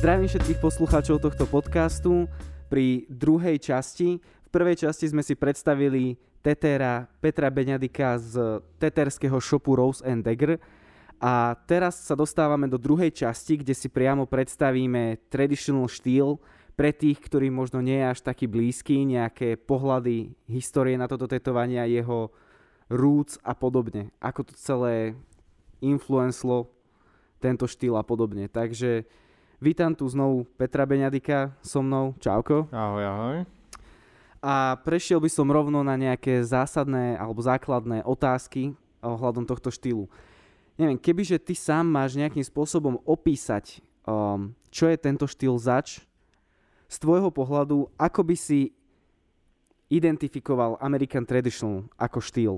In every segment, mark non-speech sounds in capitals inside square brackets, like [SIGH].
Zdravím všetkých poslucháčov tohto podcastu pri druhej časti. V prvej časti sme si predstavili Tetera Petra Beňadika z teterského shopu Rose and Dagger a teraz sa dostávame do druhej časti, kde si priamo predstavíme traditional štýl pre tých, ktorí možno nie je až taký blízky, nejaké pohľady histórie na toto tetovania, jeho roots a podobne. Ako to celé influenclo tento štýl a podobne. Takže vítam tu znovu Petra Beňadika so mnou. Čauko. Ahoj, ahoj. A prešiel by som rovno na nejaké zásadné alebo základné otázky ohľadom tohto štýlu. Neviem, kebyže ty sám máš nejakým spôsobom opísať, um, čo je tento štýl zač, z tvojho pohľadu, ako by si identifikoval American Traditional ako štýl?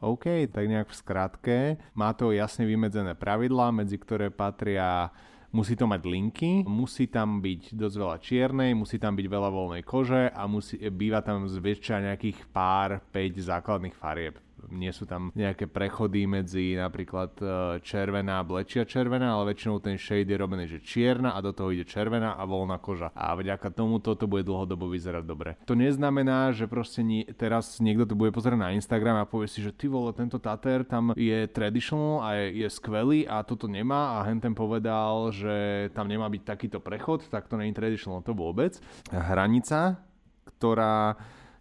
OK, tak nejak v skratke. Má to jasne vymedzené pravidlá, medzi ktoré patria musí to mať linky, musí tam byť dosť veľa čiernej, musí tam byť veľa voľnej kože a musí, býva tam zväčša nejakých pár, 5 základných farieb nie sú tam nejaké prechody medzi napríklad e, červená a blečia červená, ale väčšinou ten shade je robený, že čierna a do toho ide červená a voľná koža. A vďaka tomu toto bude dlhodobo vyzerať dobre. To neznamená, že proste nie, teraz niekto to bude pozerať na Instagram a povie si, že ty vole, tento Tater tam je traditional a je, je skvelý a toto nemá a Henten povedal, že tam nemá byť takýto prechod, tak to je traditional to vôbec. Hranica, ktorá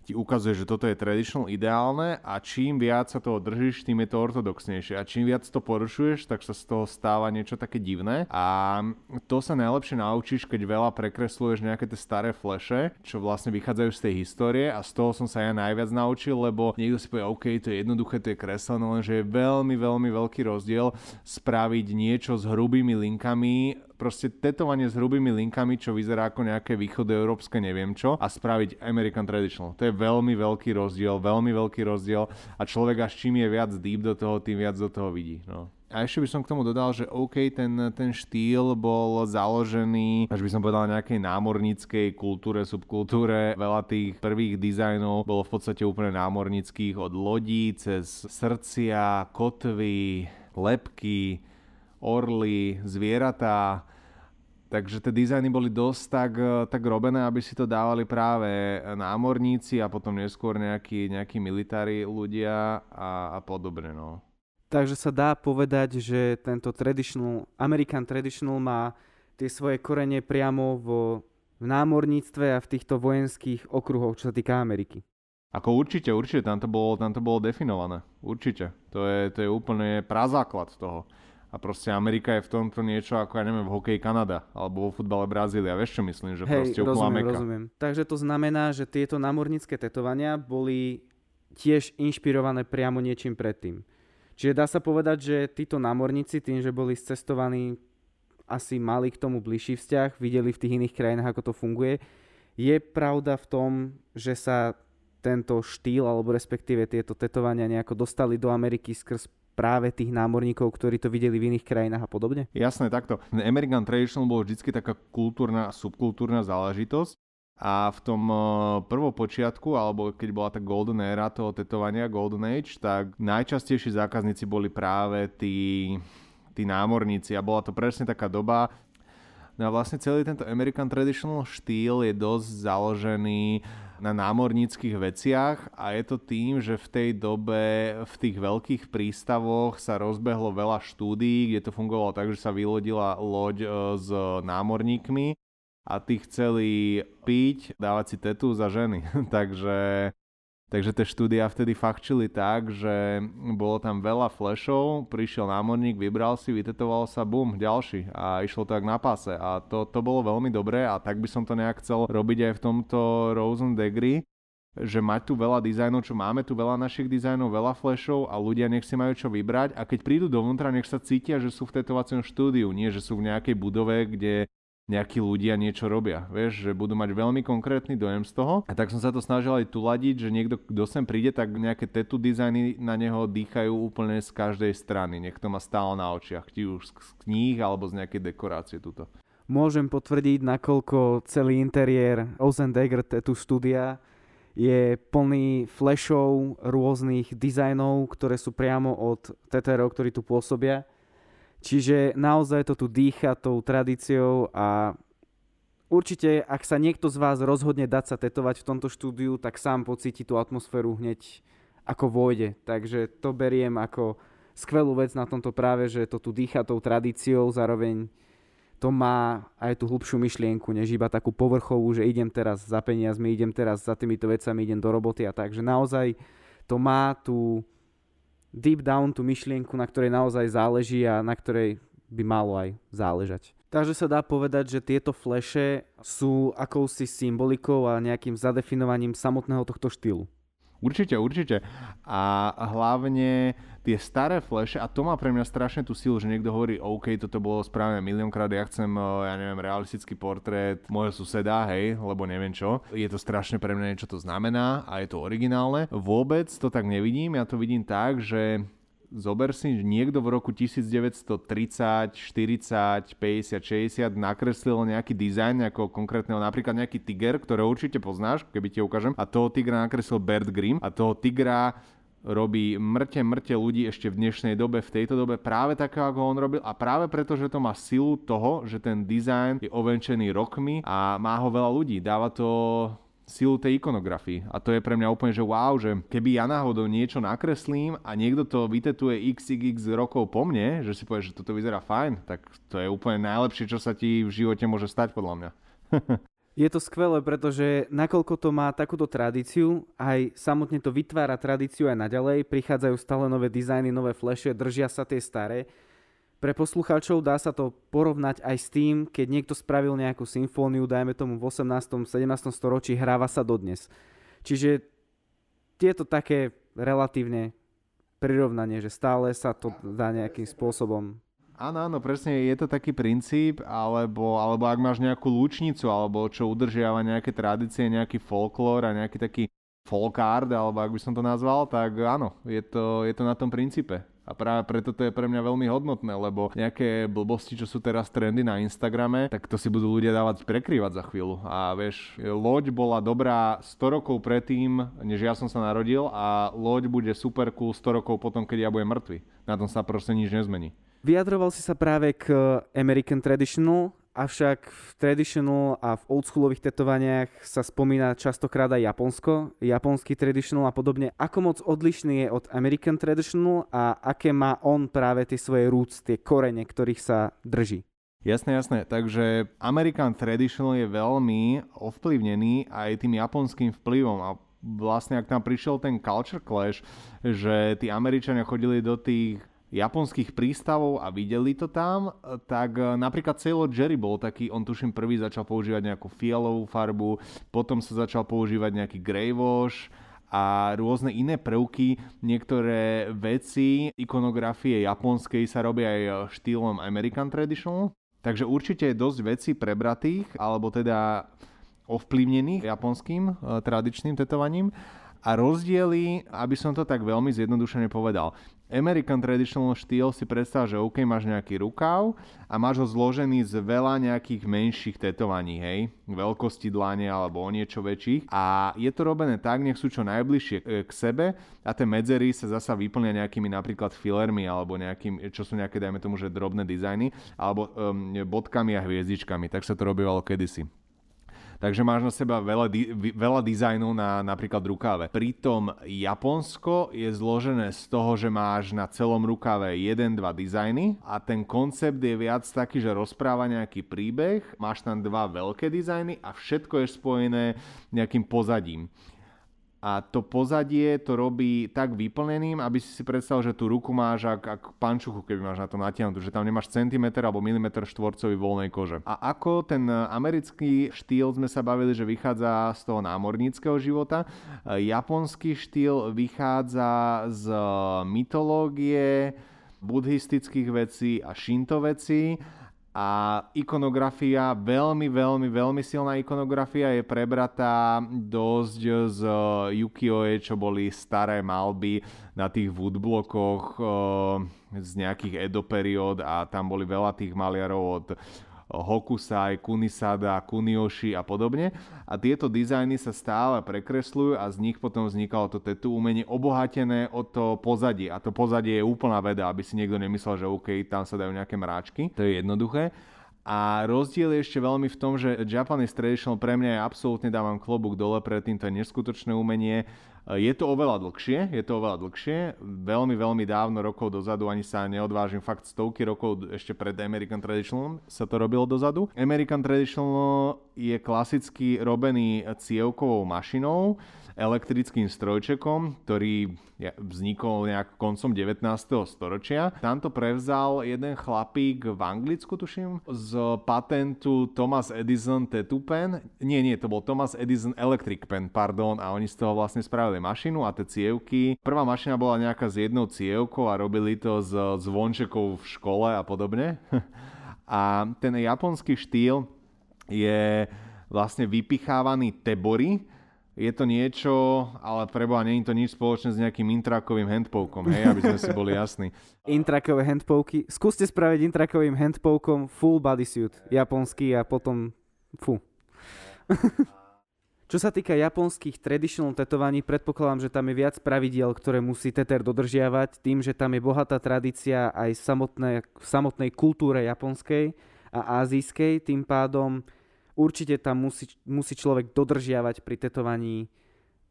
ti ukazuje, že toto je traditional ideálne a čím viac sa toho držíš, tým je to ortodoxnejšie. A čím viac to porušuješ, tak sa z toho stáva niečo také divné. A to sa najlepšie naučíš, keď veľa prekresluješ nejaké tie staré fleše, čo vlastne vychádzajú z tej histórie. A z toho som sa ja najviac naučil, lebo niekto si povie, OK, to je jednoduché, to je kreslené, lenže je veľmi, veľmi veľký rozdiel spraviť niečo s hrubými linkami proste tetovanie s hrubými linkami, čo vyzerá ako nejaké východoeurópske neviem čo a spraviť American Traditional. To je veľmi veľký rozdiel, veľmi veľký rozdiel a človek až čím je viac deep do toho, tým viac do toho vidí. No. A ešte by som k tomu dodal, že OK, ten, ten štýl bol založený, až by som povedal, nejakej námorníckej kultúre, subkultúre. Veľa tých prvých dizajnov bolo v podstate úplne námornických, od lodí cez srdcia, kotvy, lepky, orly, zvieratá, Takže tie dizajny boli dosť tak, e, tak robené, aby si to dávali práve námorníci a potom neskôr nejakí, nejakí militári ľudia a, a podobne. No. Takže sa dá povedať, že tento traditional, American Traditional má tie svoje korene priamo vo, v námorníctve a v týchto vojenských okruhoch, čo sa týka Ameriky. Ako určite, určite, tam to bolo, tam to bolo definované. Určite. To je, to je úplne prazáklad toho. A proste Amerika je v tomto niečo ako, ja neviem, v hokeji Kanada alebo vo futbale Brazília. Vieš, čo myslím? Že Hej, proste rozumiem, rozumiem. Takže to znamená, že tieto námornícke tetovania boli tiež inšpirované priamo niečím predtým. Čiže dá sa povedať, že títo námorníci tým, že boli cestovaní, asi mali k tomu bližší vzťah, videli v tých iných krajinách, ako to funguje. Je pravda v tom, že sa tento štýl, alebo respektíve tieto tetovania nejako dostali do Ameriky skrz práve tých námorníkov, ktorí to videli v iných krajinách a podobne? Jasné, takto. American Traditional bol vždy taká kultúrna, subkultúrna záležitosť. A v tom eh, prvopočiatku, alebo keď bola tá golden era toho tetovania, golden age, tak najčastejší zákazníci boli práve tí, tí námorníci a bola to presne taká doba, No a vlastne celý tento American Traditional štýl je dosť založený na námorníckých veciach a je to tým, že v tej dobe v tých veľkých prístavoch sa rozbehlo veľa štúdií, kde to fungovalo tak, že sa vylodila loď e, s námorníkmi a tí chceli piť, dávať si tetu za ženy. [LAUGHS] Takže Takže tie štúdia vtedy fakčili tak, že bolo tam veľa flashov, prišiel námorník, vybral si, vytetoval sa, bum, ďalší. A išlo to tak na páse. A to, to bolo veľmi dobré a tak by som to nejak chcel robiť aj v tomto Rosen Degree, že mať tu veľa dizajnov, čo máme tu veľa našich dizajnov, veľa flashov a ľudia nech si majú čo vybrať. A keď prídu dovnútra, nech sa cítia, že sú v tetovacom štúdiu, nie že sú v nejakej budove, kde nejakí ľudia niečo robia. Vieš, že budú mať veľmi konkrétny dojem z toho. A tak som sa to snažil aj tu ladiť, že niekto, kto sem príde, tak nejaké tetu dizajny na neho dýchajú úplne z každej strany. Nech to má stále na očiach, či už z kníh alebo z nejakej dekorácie tuto. Môžem potvrdiť, nakoľko celý interiér Ozen Dagger Tattoo Studia je plný flashov, rôznych dizajnov, ktoré sú priamo od TTRov, ktorí tu pôsobia Čiže naozaj to tu dýcha tou tradíciou a určite, ak sa niekto z vás rozhodne dať sa tetovať v tomto štúdiu, tak sám pocíti tú atmosféru hneď ako vôjde. Takže to beriem ako skvelú vec na tomto práve, že to tu dýcha tou tradíciou, zároveň to má aj tú hlubšiu myšlienku, než iba takú povrchovú, že idem teraz za peniazmi, idem teraz za týmito vecami, idem do roboty a tak. Že naozaj to má tú deep down, tú myšlienku, na ktorej naozaj záleží a na ktorej by malo aj záležať. Takže sa dá povedať, že tieto fleše sú akousi symbolikou a nejakým zadefinovaním samotného tohto štýlu. Určite, určite. A hlavne tie staré flashe, a to má pre mňa strašne tú silu, že niekto hovorí, OK, toto bolo správne miliónkrát, ja chcem, eh, ja neviem, realistický portrét môjho suseda, hej, lebo neviem čo. Je to strašne pre mňa niečo to znamená a je to originálne. Vôbec to tak nevidím, ja to vidím tak, že zober si, že niekto v roku 1930, 40, 50, 60 nakreslil nejaký dizajn ako konkrétneho, napríklad nejaký tiger, ktorý určite poznáš, keby ti ukážem, a toho tigra nakreslil Bert Grimm a toho tigra robí mŕte, mŕte ľudí ešte v dnešnej dobe, v tejto dobe práve takého, ako on robil a práve preto, že to má silu toho, že ten dizajn je ovenčený rokmi a má ho veľa ľudí. Dáva to silu tej ikonografii. A to je pre mňa úplne, že wow, že keby ja náhodou niečo nakreslím a niekto to vytetuje xxx rokov po mne, že si povie, že toto vyzerá fajn, tak to je úplne najlepšie, čo sa ti v živote môže stať podľa mňa. [LAUGHS] je to skvelé, pretože nakoľko to má takúto tradíciu, aj samotne to vytvára tradíciu aj naďalej, prichádzajú stále nové dizajny, nové flashe, držia sa tie staré, pre poslucháčov dá sa to porovnať aj s tým, keď niekto spravil nejakú symfóniu, dajme tomu v 18. 17. storočí, hráva sa dodnes. Čiže tieto také relatívne prirovnanie, že stále sa to dá nejakým spôsobom Áno, áno, presne, je to taký princíp, alebo, alebo ak máš nejakú lúčnicu, alebo čo udržiava nejaké tradície, nejaký folklór a nejaký taký folk art, alebo ak by som to nazval, tak áno, je to, je to na tom princípe. A práve preto to je pre mňa veľmi hodnotné, lebo nejaké blbosti, čo sú teraz trendy na Instagrame, tak to si budú ľudia dávať prekrývať za chvíľu. A vieš, loď bola dobrá 100 rokov predtým, než ja som sa narodil a loď bude super cool 100 rokov potom, keď ja budem mŕtvy. Na tom sa proste nič nezmení. Vyjadroval si sa práve k American Traditional Avšak v traditional a v oldschoolových tetovaniach sa spomína častokrát aj Japonsko, japonský traditional a podobne. Ako moc odlišný je od American traditional a aké má on práve tie svoje roots, tie korene, ktorých sa drží? Jasné, jasné. Takže American Traditional je veľmi ovplyvnený aj tým japonským vplyvom a vlastne ak tam prišiel ten culture clash, že tí Američania chodili do tých japonských prístavov a videli to tam, tak e, napríklad Sailor Jerry bol taký, on tuším prvý začal používať nejakú fialovú farbu, potom sa začal používať nejaký grey wash a rôzne iné prvky, niektoré veci ikonografie japonskej sa robia aj štýlom American Traditional, takže určite je dosť vecí prebratých, alebo teda ovplyvnených japonským e, tradičným tetovaním. A rozdiely, aby som to tak veľmi zjednodušene povedal. American Traditional štýl si predstav, že OK, máš nejaký rukav a máš ho zložený z veľa nejakých menších tetovaní, hej, veľkosti dlane alebo o niečo väčších. A je to robené tak, nech sú čo najbližšie k sebe a tie medzery sa zasa vyplňa nejakými napríklad fillermi alebo nejakým, čo sú nejaké, dajme tomu, že drobné dizajny alebo um, bodkami a hviezdičkami, tak sa to robívalo kedysi takže máš na seba veľa, di- veľa dizajnov na napríklad rukáve. Pritom Japonsko je zložené z toho, že máš na celom rukáve 1-2 dizajny a ten koncept je viac taký, že rozpráva nejaký príbeh, máš tam dva veľké dizajny a všetko je spojené nejakým pozadím a to pozadie to robí tak vyplneným, aby si si predstavil, že tú ruku máš ak, ak pančuchu, keby máš na to natiahnutú, že tam nemáš centimetr alebo milimeter štvorcový voľnej kože. A ako ten americký štýl sme sa bavili, že vychádza z toho námorníckého života, japonský štýl vychádza z mytológie, buddhistických vecí a shinto vecí a ikonografia, veľmi, veľmi, veľmi silná ikonografia je prebratá dosť z Yukioe, čo boli staré malby na tých woodblokoch z nejakých Edo periód a tam boli veľa tých maliarov od Hokusai, Kunisada, Kunioshi a podobne. A tieto dizajny sa stále prekresľujú a z nich potom vznikalo to tetu umenie obohatené o to pozadie. A to pozadie je úplná veda, aby si niekto nemyslel, že OK, tam sa dajú nejaké mráčky. To je jednoduché. A rozdiel je ešte veľmi v tom, že Japanese Traditional pre mňa je absolútne dávam klobúk dole pred týmto neskutočné umenie. Je to oveľa dlhšie, je to oveľa dlhšie. Veľmi, veľmi dávno rokov dozadu, ani sa neodvážim, fakt stovky rokov ešte pred American Traditional sa to robilo dozadu. American Traditional je klasicky robený cievkovou mašinou, elektrickým strojčekom, ktorý vznikol nejak koncom 19. storočia. Tam to prevzal jeden chlapík v Anglicku, tuším, z patentu Thomas Edison Tattoo Pen. Nie, nie, to bol Thomas Edison Electric Pen, pardon, a oni z toho vlastne spravili mašinu a tie cievky. Prvá mašina bola nejaká s jednou cievkou a robili to z zvončekov v škole a podobne. [LAUGHS] a ten japonský štýl je vlastne vypichávaný tebory, je to niečo, ale preboha, nie je to nič spoločné s nejakým intrakovým handpokom, hej, aby sme si boli jasní. [LAUGHS] Intrakové handpoky. Skúste spraviť intrakovým handpokom full bodysuit, japonský a potom fu. [LAUGHS] Čo sa týka japonských traditional tetovaní, predpokladám, že tam je viac pravidiel, ktoré musí teter dodržiavať, tým, že tam je bohatá tradícia aj samotné, v samotnej kultúre japonskej a azijskej, tým pádom určite tam musí, musí človek dodržiavať pri tetovaní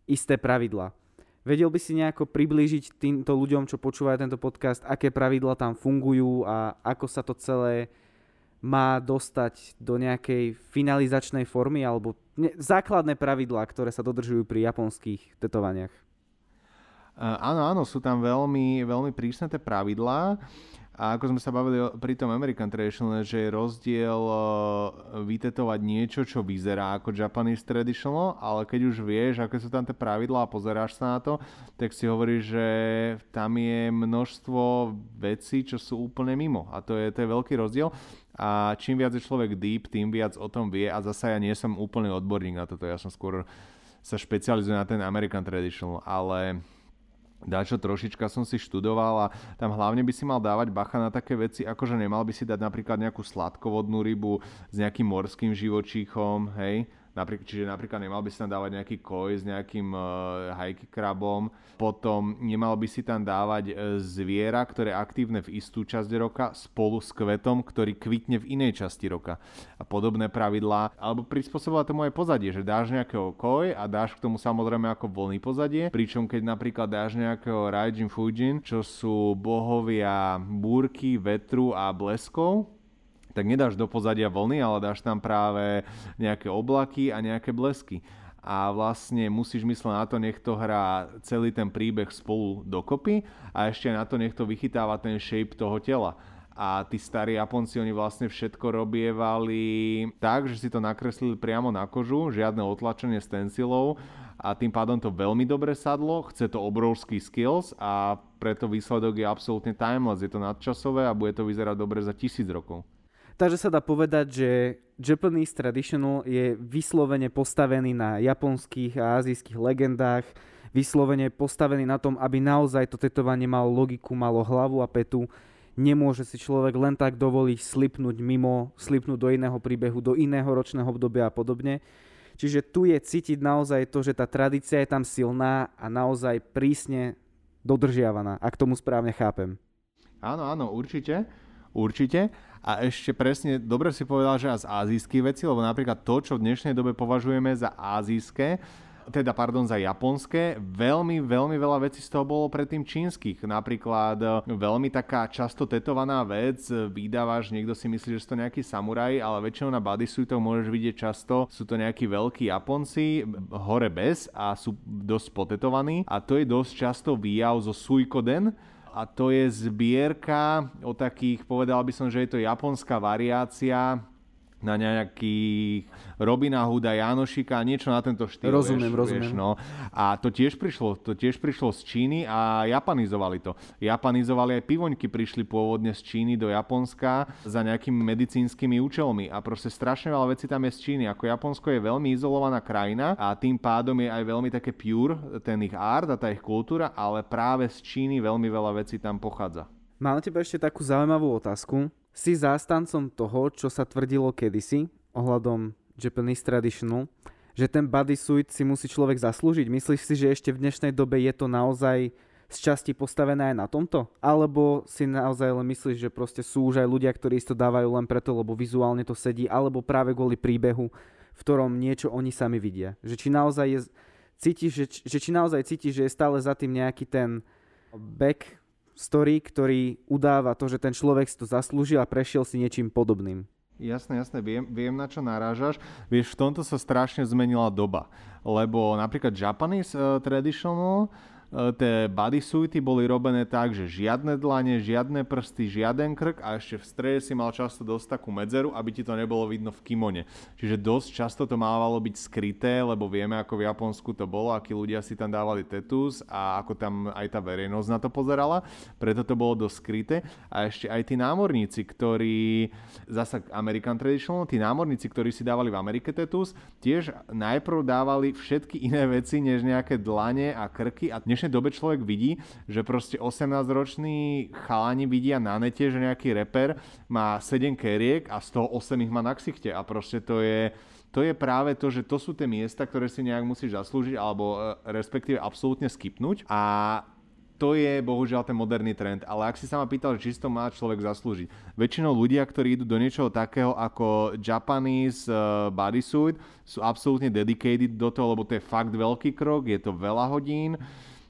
isté pravidla. Vedel by si nejako priblížiť týmto ľuďom, čo počúvajú tento podcast, aké pravidla tam fungujú a ako sa to celé má dostať do nejakej finalizačnej formy alebo ne, základné pravidlá, ktoré sa dodržujú pri japonských tetovaniach? Áno, áno, sú tam veľmi, veľmi prísne tie pravidlá. A ako sme sa bavili pri tom American Traditional, že je rozdiel vytetovať niečo, čo vyzerá ako Japanese Traditional, ale keď už vieš, aké sú tam tie pravidlá a pozeráš sa na to, tak si hovoríš, že tam je množstvo vecí, čo sú úplne mimo. A to je, to je veľký rozdiel. A čím viac je človek deep, tým viac o tom vie. A zasa ja nie som úplný odborník na toto, ja som skôr sa špecializujem na ten American Traditional, ale čo trošička som si študoval a tam hlavne by si mal dávať bacha na také veci, ako že nemal by si dať napríklad nejakú sladkovodnú rybu s nejakým morským živočíchom, hej, Napríklad, čiže napríklad nemal by si tam dávať nejaký koj s nejakým uh, krabom, potom nemal by si tam dávať uh, zviera, ktoré je aktívne v istú časť roka spolu s kvetom, ktorý kvitne v inej časti roka. A podobné pravidlá, alebo prispôsobovať tomu aj pozadie, že dáš nejakého koj a dáš k tomu samozrejme ako voľný pozadie, pričom keď napríklad dáš nejakého Raijin Fujin, čo sú bohovia búrky, vetru a bleskov, tak nedáš do pozadia vlny, ale dáš tam práve nejaké oblaky a nejaké blesky. A vlastne musíš mysleť na to, nech to hrá celý ten príbeh spolu dokopy a ešte na to nech to vychytáva ten shape toho tela. A tí starí Japonci, oni vlastne všetko robievali tak, že si to nakreslili priamo na kožu, žiadne otlačenie stencilov a tým pádom to veľmi dobre sadlo, chce to obrovský skills a preto výsledok je absolútne timeless, je to nadčasové a bude to vyzerať dobre za tisíc rokov. Takže sa dá povedať, že Japanese Traditional je vyslovene postavený na japonských a azijských legendách, vyslovene postavený na tom, aby naozaj to tetovanie malo logiku, malo hlavu a petu. Nemôže si človek len tak dovoliť slipnúť mimo, slipnúť do iného príbehu, do iného ročného obdobia a podobne. Čiže tu je cítiť naozaj to, že tá tradícia je tam silná a naozaj prísne dodržiavaná, ak tomu správne chápem. Áno, áno, určite. Určite. A ešte presne, dobre si povedal, že aj z azijských vecí, lebo napríklad to, čo v dnešnej dobe považujeme za azijské, teda pardon, za japonské, veľmi, veľmi veľa vecí z toho bolo predtým čínskych. Napríklad e, veľmi taká často tetovaná vec, e, vydávaš, niekto si myslí, že sú to nejakí samuraj, ale väčšinou na bodysuitoch môžeš vidieť často, sú to nejakí veľkí Japonci, hore bez a sú dosť potetovaní a to je dosť často výjav zo Suikoden, a to je zbierka o takých, povedal by som, že je to japonská variácia na nejakých Robina Huda, Janošika, niečo na tento štýl. Rozumiem, vieš, rozumiem. Vieš, no. A to tiež, prišlo, to tiež prišlo z Číny a japanizovali to. Japanizovali aj pivoňky, prišli pôvodne z Číny do Japonska za nejakými medicínskymi účelmi a proste strašne veľa vecí tam je z Číny. Ako Japonsko je veľmi izolovaná krajina a tým pádom je aj veľmi také pure ten ich art a tá ich kultúra, ale práve z Číny veľmi veľa vecí tam pochádza. Mám na teba ešte takú zaujímavú otázku si zástancom toho, čo sa tvrdilo kedysi ohľadom Japanese Traditional, že ten bodysuit si musí človek zaslúžiť? Myslíš si, že ešte v dnešnej dobe je to naozaj z časti postavené aj na tomto? Alebo si naozaj len myslíš, že proste sú už aj ľudia, ktorí si to dávajú len preto, lebo vizuálne to sedí, alebo práve kvôli príbehu, v ktorom niečo oni sami vidia? Že či naozaj je, cítiš, že, že či naozaj cítiš, že je stále za tým nejaký ten back story, ktorý udáva to, že ten človek si to zaslúžil a prešiel si niečím podobným. Jasné, jasné, viem, viem na čo narážaš. Vieš, v tomto sa strašne zmenila doba, lebo napríklad Japanese uh, traditional tie bodysuity boli robené tak, že žiadne dlane, žiadne prsty, žiaden krk a ešte v strede si mal často dosť takú medzeru, aby ti to nebolo vidno v kimone. Čiže dosť často to mávalo byť skryté, lebo vieme, ako v Japonsku to bolo, akí ľudia si tam dávali tetus a ako tam aj tá verejnosť na to pozerala. Preto to bolo dosť skryté. A ešte aj tí námorníci, ktorí, zasa American Traditional, tí námorníci, ktorí si dávali v Amerike tetus, tiež najprv dávali všetky iné veci, než nejaké dlane a krky a dnešnej dobe človek vidí, že proste 18-roční chalani vidia na nete, že nejaký reper má 7 keriek a z toho 8 ich má na ksichte a proste to je to je práve to, že to sú tie miesta, ktoré si nejak musíš zaslúžiť alebo e, respektíve absolútne skipnúť a to je bohužiaľ ten moderný trend. Ale ak si sa ma pýtal, či si to má človek zaslúžiť. Väčšinou ľudia, ktorí idú do niečoho takého ako Japanese uh, bodysuit, sú absolútne dedicated do toho, lebo to je fakt veľký krok, je to veľa hodín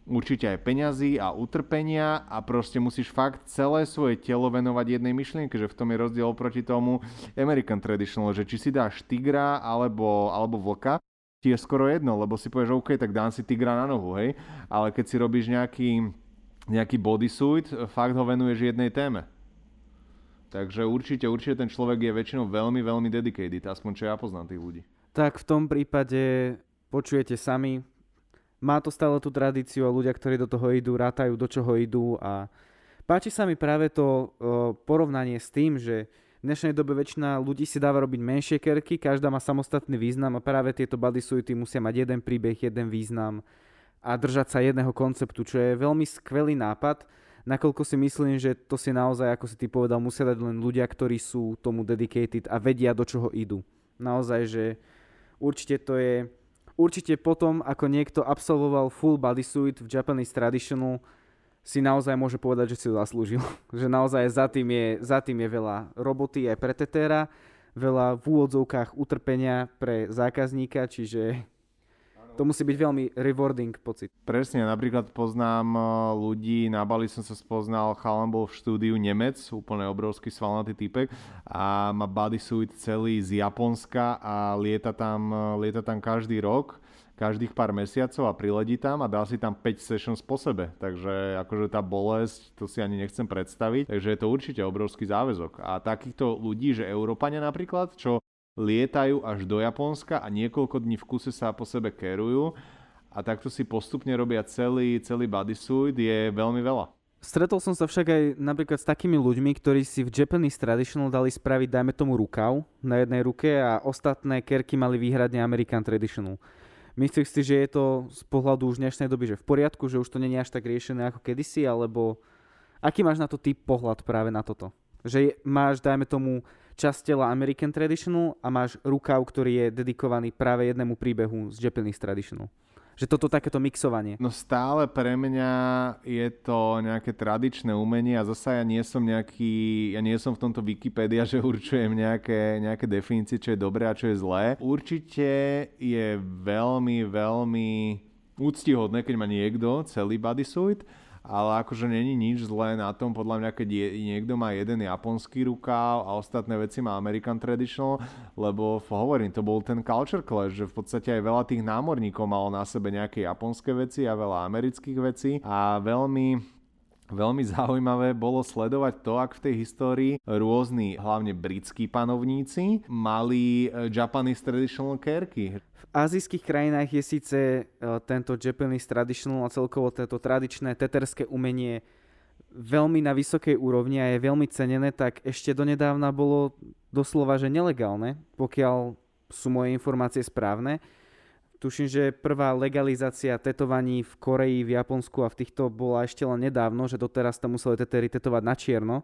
určite aj peňazí a utrpenia a proste musíš fakt celé svoje telo venovať jednej myšlienke, že v tom je rozdiel proti tomu American Traditional, že či si dáš tigra alebo, alebo vlka, ti je skoro jedno, lebo si povieš, OK, tak dám si tigra na nohu, hej, ale keď si robíš nejaký, nejaký bodysuit, fakt ho venuješ jednej téme. Takže určite, určite ten človek je väčšinou veľmi, veľmi dedicated, aspoň čo ja poznám tých ľudí. Tak v tom prípade počujete sami, má to stále tú tradíciu a ľudia, ktorí do toho idú, rátajú, do čoho idú a páči sa mi práve to porovnanie s tým, že v dnešnej dobe väčšina ľudí si dáva robiť menšie kerky, každá má samostatný význam a práve tieto bodysuity musia mať jeden príbeh, jeden význam a držať sa jedného konceptu, čo je veľmi skvelý nápad, nakoľko si myslím, že to si naozaj, ako si ty povedal, musia dať len ľudia, ktorí sú tomu dedicated a vedia, do čoho idú. Naozaj, že určite to je určite potom, ako niekto absolvoval full bodysuit v Japanese Traditional, si naozaj môže povedať, že si to zaslúžil. [LAUGHS] že naozaj za tým, je, za tým je veľa roboty aj pre tetéra, veľa v úvodzovkách utrpenia pre zákazníka, čiže to musí byť veľmi rewarding pocit. Presne, napríklad poznám eh, ľudí, na Bali som sa spoznal, chalan bol v štúdiu Nemec, úplne obrovský svalnatý typek a má bodysuit celý z Japonska a lieta tam, eh, lieta tam každý rok každých pár mesiacov a priledí tam a dá si tam 5 sessions po sebe. Takže akože tá bolesť, to si ani nechcem predstaviť. Takže je to určite obrovský záväzok. A takýchto ľudí, že Európania napríklad, čo lietajú až do Japonska a niekoľko dní v kuse sa po sebe kerujú a takto si postupne robia celý, celý bodysuit, je veľmi veľa. Stretol som sa však aj napríklad s takými ľuďmi, ktorí si v Japanese Traditional dali spraviť, dajme tomu, rukav na jednej ruke a ostatné kerky mali výhradne American Traditional. Myslíš si, že je to z pohľadu už dnešnej doby, že v poriadku, že už to je až tak riešené ako kedysi, alebo aký máš na to typ pohľad práve na toto? Že máš, dajme tomu, časť tela American Traditional a máš rukav, ktorý je dedikovaný práve jednému príbehu z Japanese Traditional. Že toto takéto mixovanie. No stále pre mňa je to nejaké tradičné umenie a zasa ja nie som nejaký, ja nie som v tomto Wikipedia, [LAUGHS] že určujem nejaké, nejaké definície, čo je dobré a čo je zlé. Určite je veľmi, veľmi úctihodné, keď má niekto celý bodysuit, ale akože není nič zlé na tom, podľa mňa, keď je, niekto má jeden japonský rukáv a ostatné veci má American Traditional, lebo hovorím, to bol ten culture clash, že v podstate aj veľa tých námorníkov malo na sebe nejaké japonské veci a veľa amerických vecí a veľmi Veľmi zaujímavé bolo sledovať to, ak v tej histórii rôzni, hlavne britskí panovníci, mali e, Japanese traditional kerky. V azijských krajinách je síce e, tento Japanese traditional a celkovo tento tradičné teterské umenie veľmi na vysokej úrovni a je veľmi cenené, tak ešte donedávna bolo doslova, že nelegálne, pokiaľ sú moje informácie správne Tuším, že prvá legalizácia tetovaní v Koreji, v Japonsku a v týchto bola ešte len nedávno, že doteraz tam museli tetery tetovať na čierno,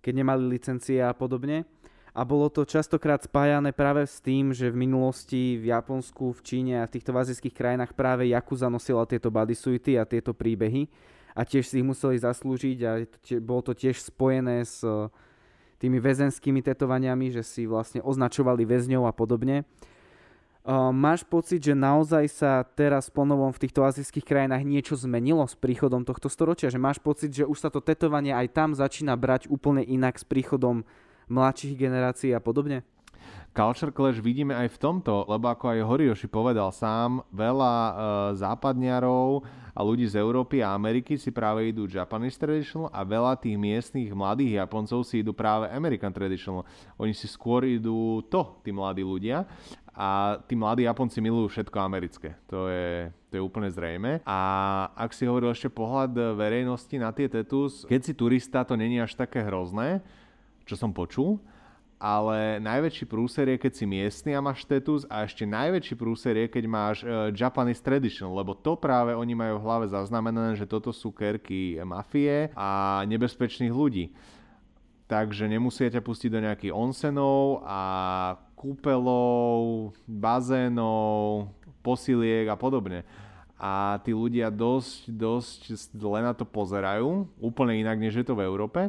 keď nemali licencie a podobne. A bolo to častokrát spájané práve s tým, že v minulosti v Japonsku, v Číne a v týchto azijských krajinách práve Yakuza nosila tieto bodysuity a tieto príbehy a tiež si ich museli zaslúžiť a bolo to tiež spojené s tými väzenskými tetovaniami, že si vlastne označovali väzňov a podobne. Máš pocit, že naozaj sa teraz ponovom v týchto azijských krajinách niečo zmenilo s príchodom tohto storočia? Že máš pocit, že už sa to tetovanie aj tam začína brať úplne inak s príchodom mladších generácií a podobne? Culture Clash vidíme aj v tomto, lebo ako aj Horioši povedal sám, veľa e, západniarov a ľudí z Európy a Ameriky si práve idú Japanese Traditional a veľa tých miestnych mladých Japoncov si idú práve American Traditional. Oni si skôr idú to, tí mladí ľudia. A tí mladí Japonci milujú všetko americké. To je, to je úplne zrejme. A ak si hovoril ešte pohľad verejnosti na tie tetus, keď si turista, to není až také hrozné, čo som počul ale najväčší prúser je, keď si miestny a máš status a ešte najväčší prúser je, keď máš uh, Japanese Traditional, lebo to práve oni majú v hlave zaznamenané, že toto sú kerky mafie a nebezpečných ľudí. Takže nemusia ťa pustiť do nejakých onsenov a kúpelov, bazénov, posiliek a podobne. A tí ľudia dosť, dosť len na to pozerajú, úplne inak, než je to v Európe.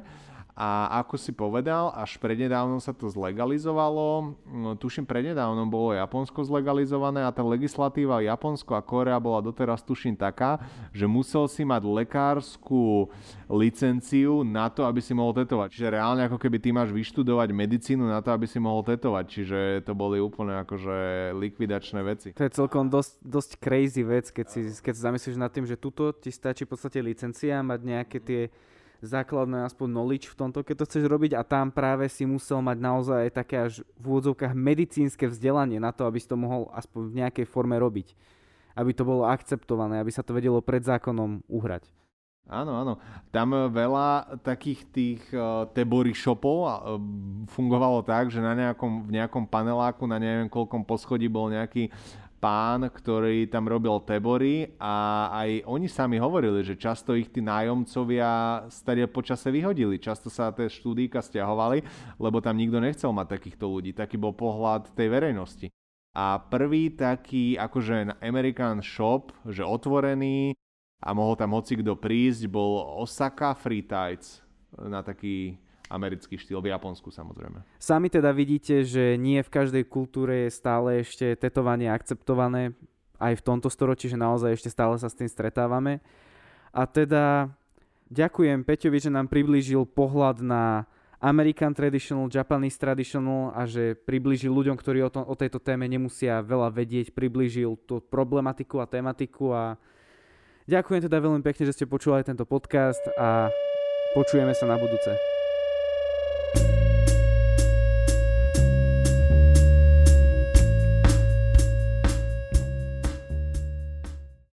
A ako si povedal, až prednedávnom sa to zlegalizovalo. No, tuším, prednedávnom bolo Japonsko zlegalizované a tá legislatíva Japonsko a Korea bola doteraz tuším taká, že musel si mať lekárskú licenciu na to, aby si mohol tetovať. Čiže reálne ako keby ty máš vyštudovať medicínu na to, aby si mohol tetovať. Čiže to boli úplne akože likvidačné veci. To je celkom dosť, dosť crazy vec, keď si, keď si zamyslíš nad tým, že tuto ti stačí v podstate licencia, mať nejaké tie základné aspoň knowledge v tomto, keď to chceš robiť a tam práve si musel mať naozaj také až v úvodzovkách medicínske vzdelanie na to, aby si to mohol aspoň v nejakej forme robiť. Aby to bolo akceptované, aby sa to vedelo pred zákonom uhrať. Áno, áno. Tam veľa takých tých uh, tebory shopov uh, fungovalo tak, že na nejakom, v nejakom paneláku na neviem koľkom poschodí bol nejaký pán, ktorý tam robil tebory a aj oni sami hovorili, že často ich tí nájomcovia stade počase vyhodili. Často sa tie štúdíka stiahovali, lebo tam nikto nechcel mať takýchto ľudí. Taký bol pohľad tej verejnosti. A prvý taký akože American shop, že otvorený a mohol tam hoci kto prísť, bol Osaka Free Tides na taký americký štýl, v Japonsku samozrejme. Sami teda vidíte, že nie v každej kultúre je stále ešte tetovanie akceptované, aj v tomto storočí, že naozaj ešte stále sa s tým stretávame. A teda ďakujem Peťovi, že nám priblížil pohľad na American Traditional, Japanese Traditional a že priblížil ľuďom, ktorí o, to, o tejto téme nemusia veľa vedieť, priblížil tú problematiku a tematiku a ďakujem teda veľmi pekne, že ste počúvali tento podcast a počujeme sa na budúce.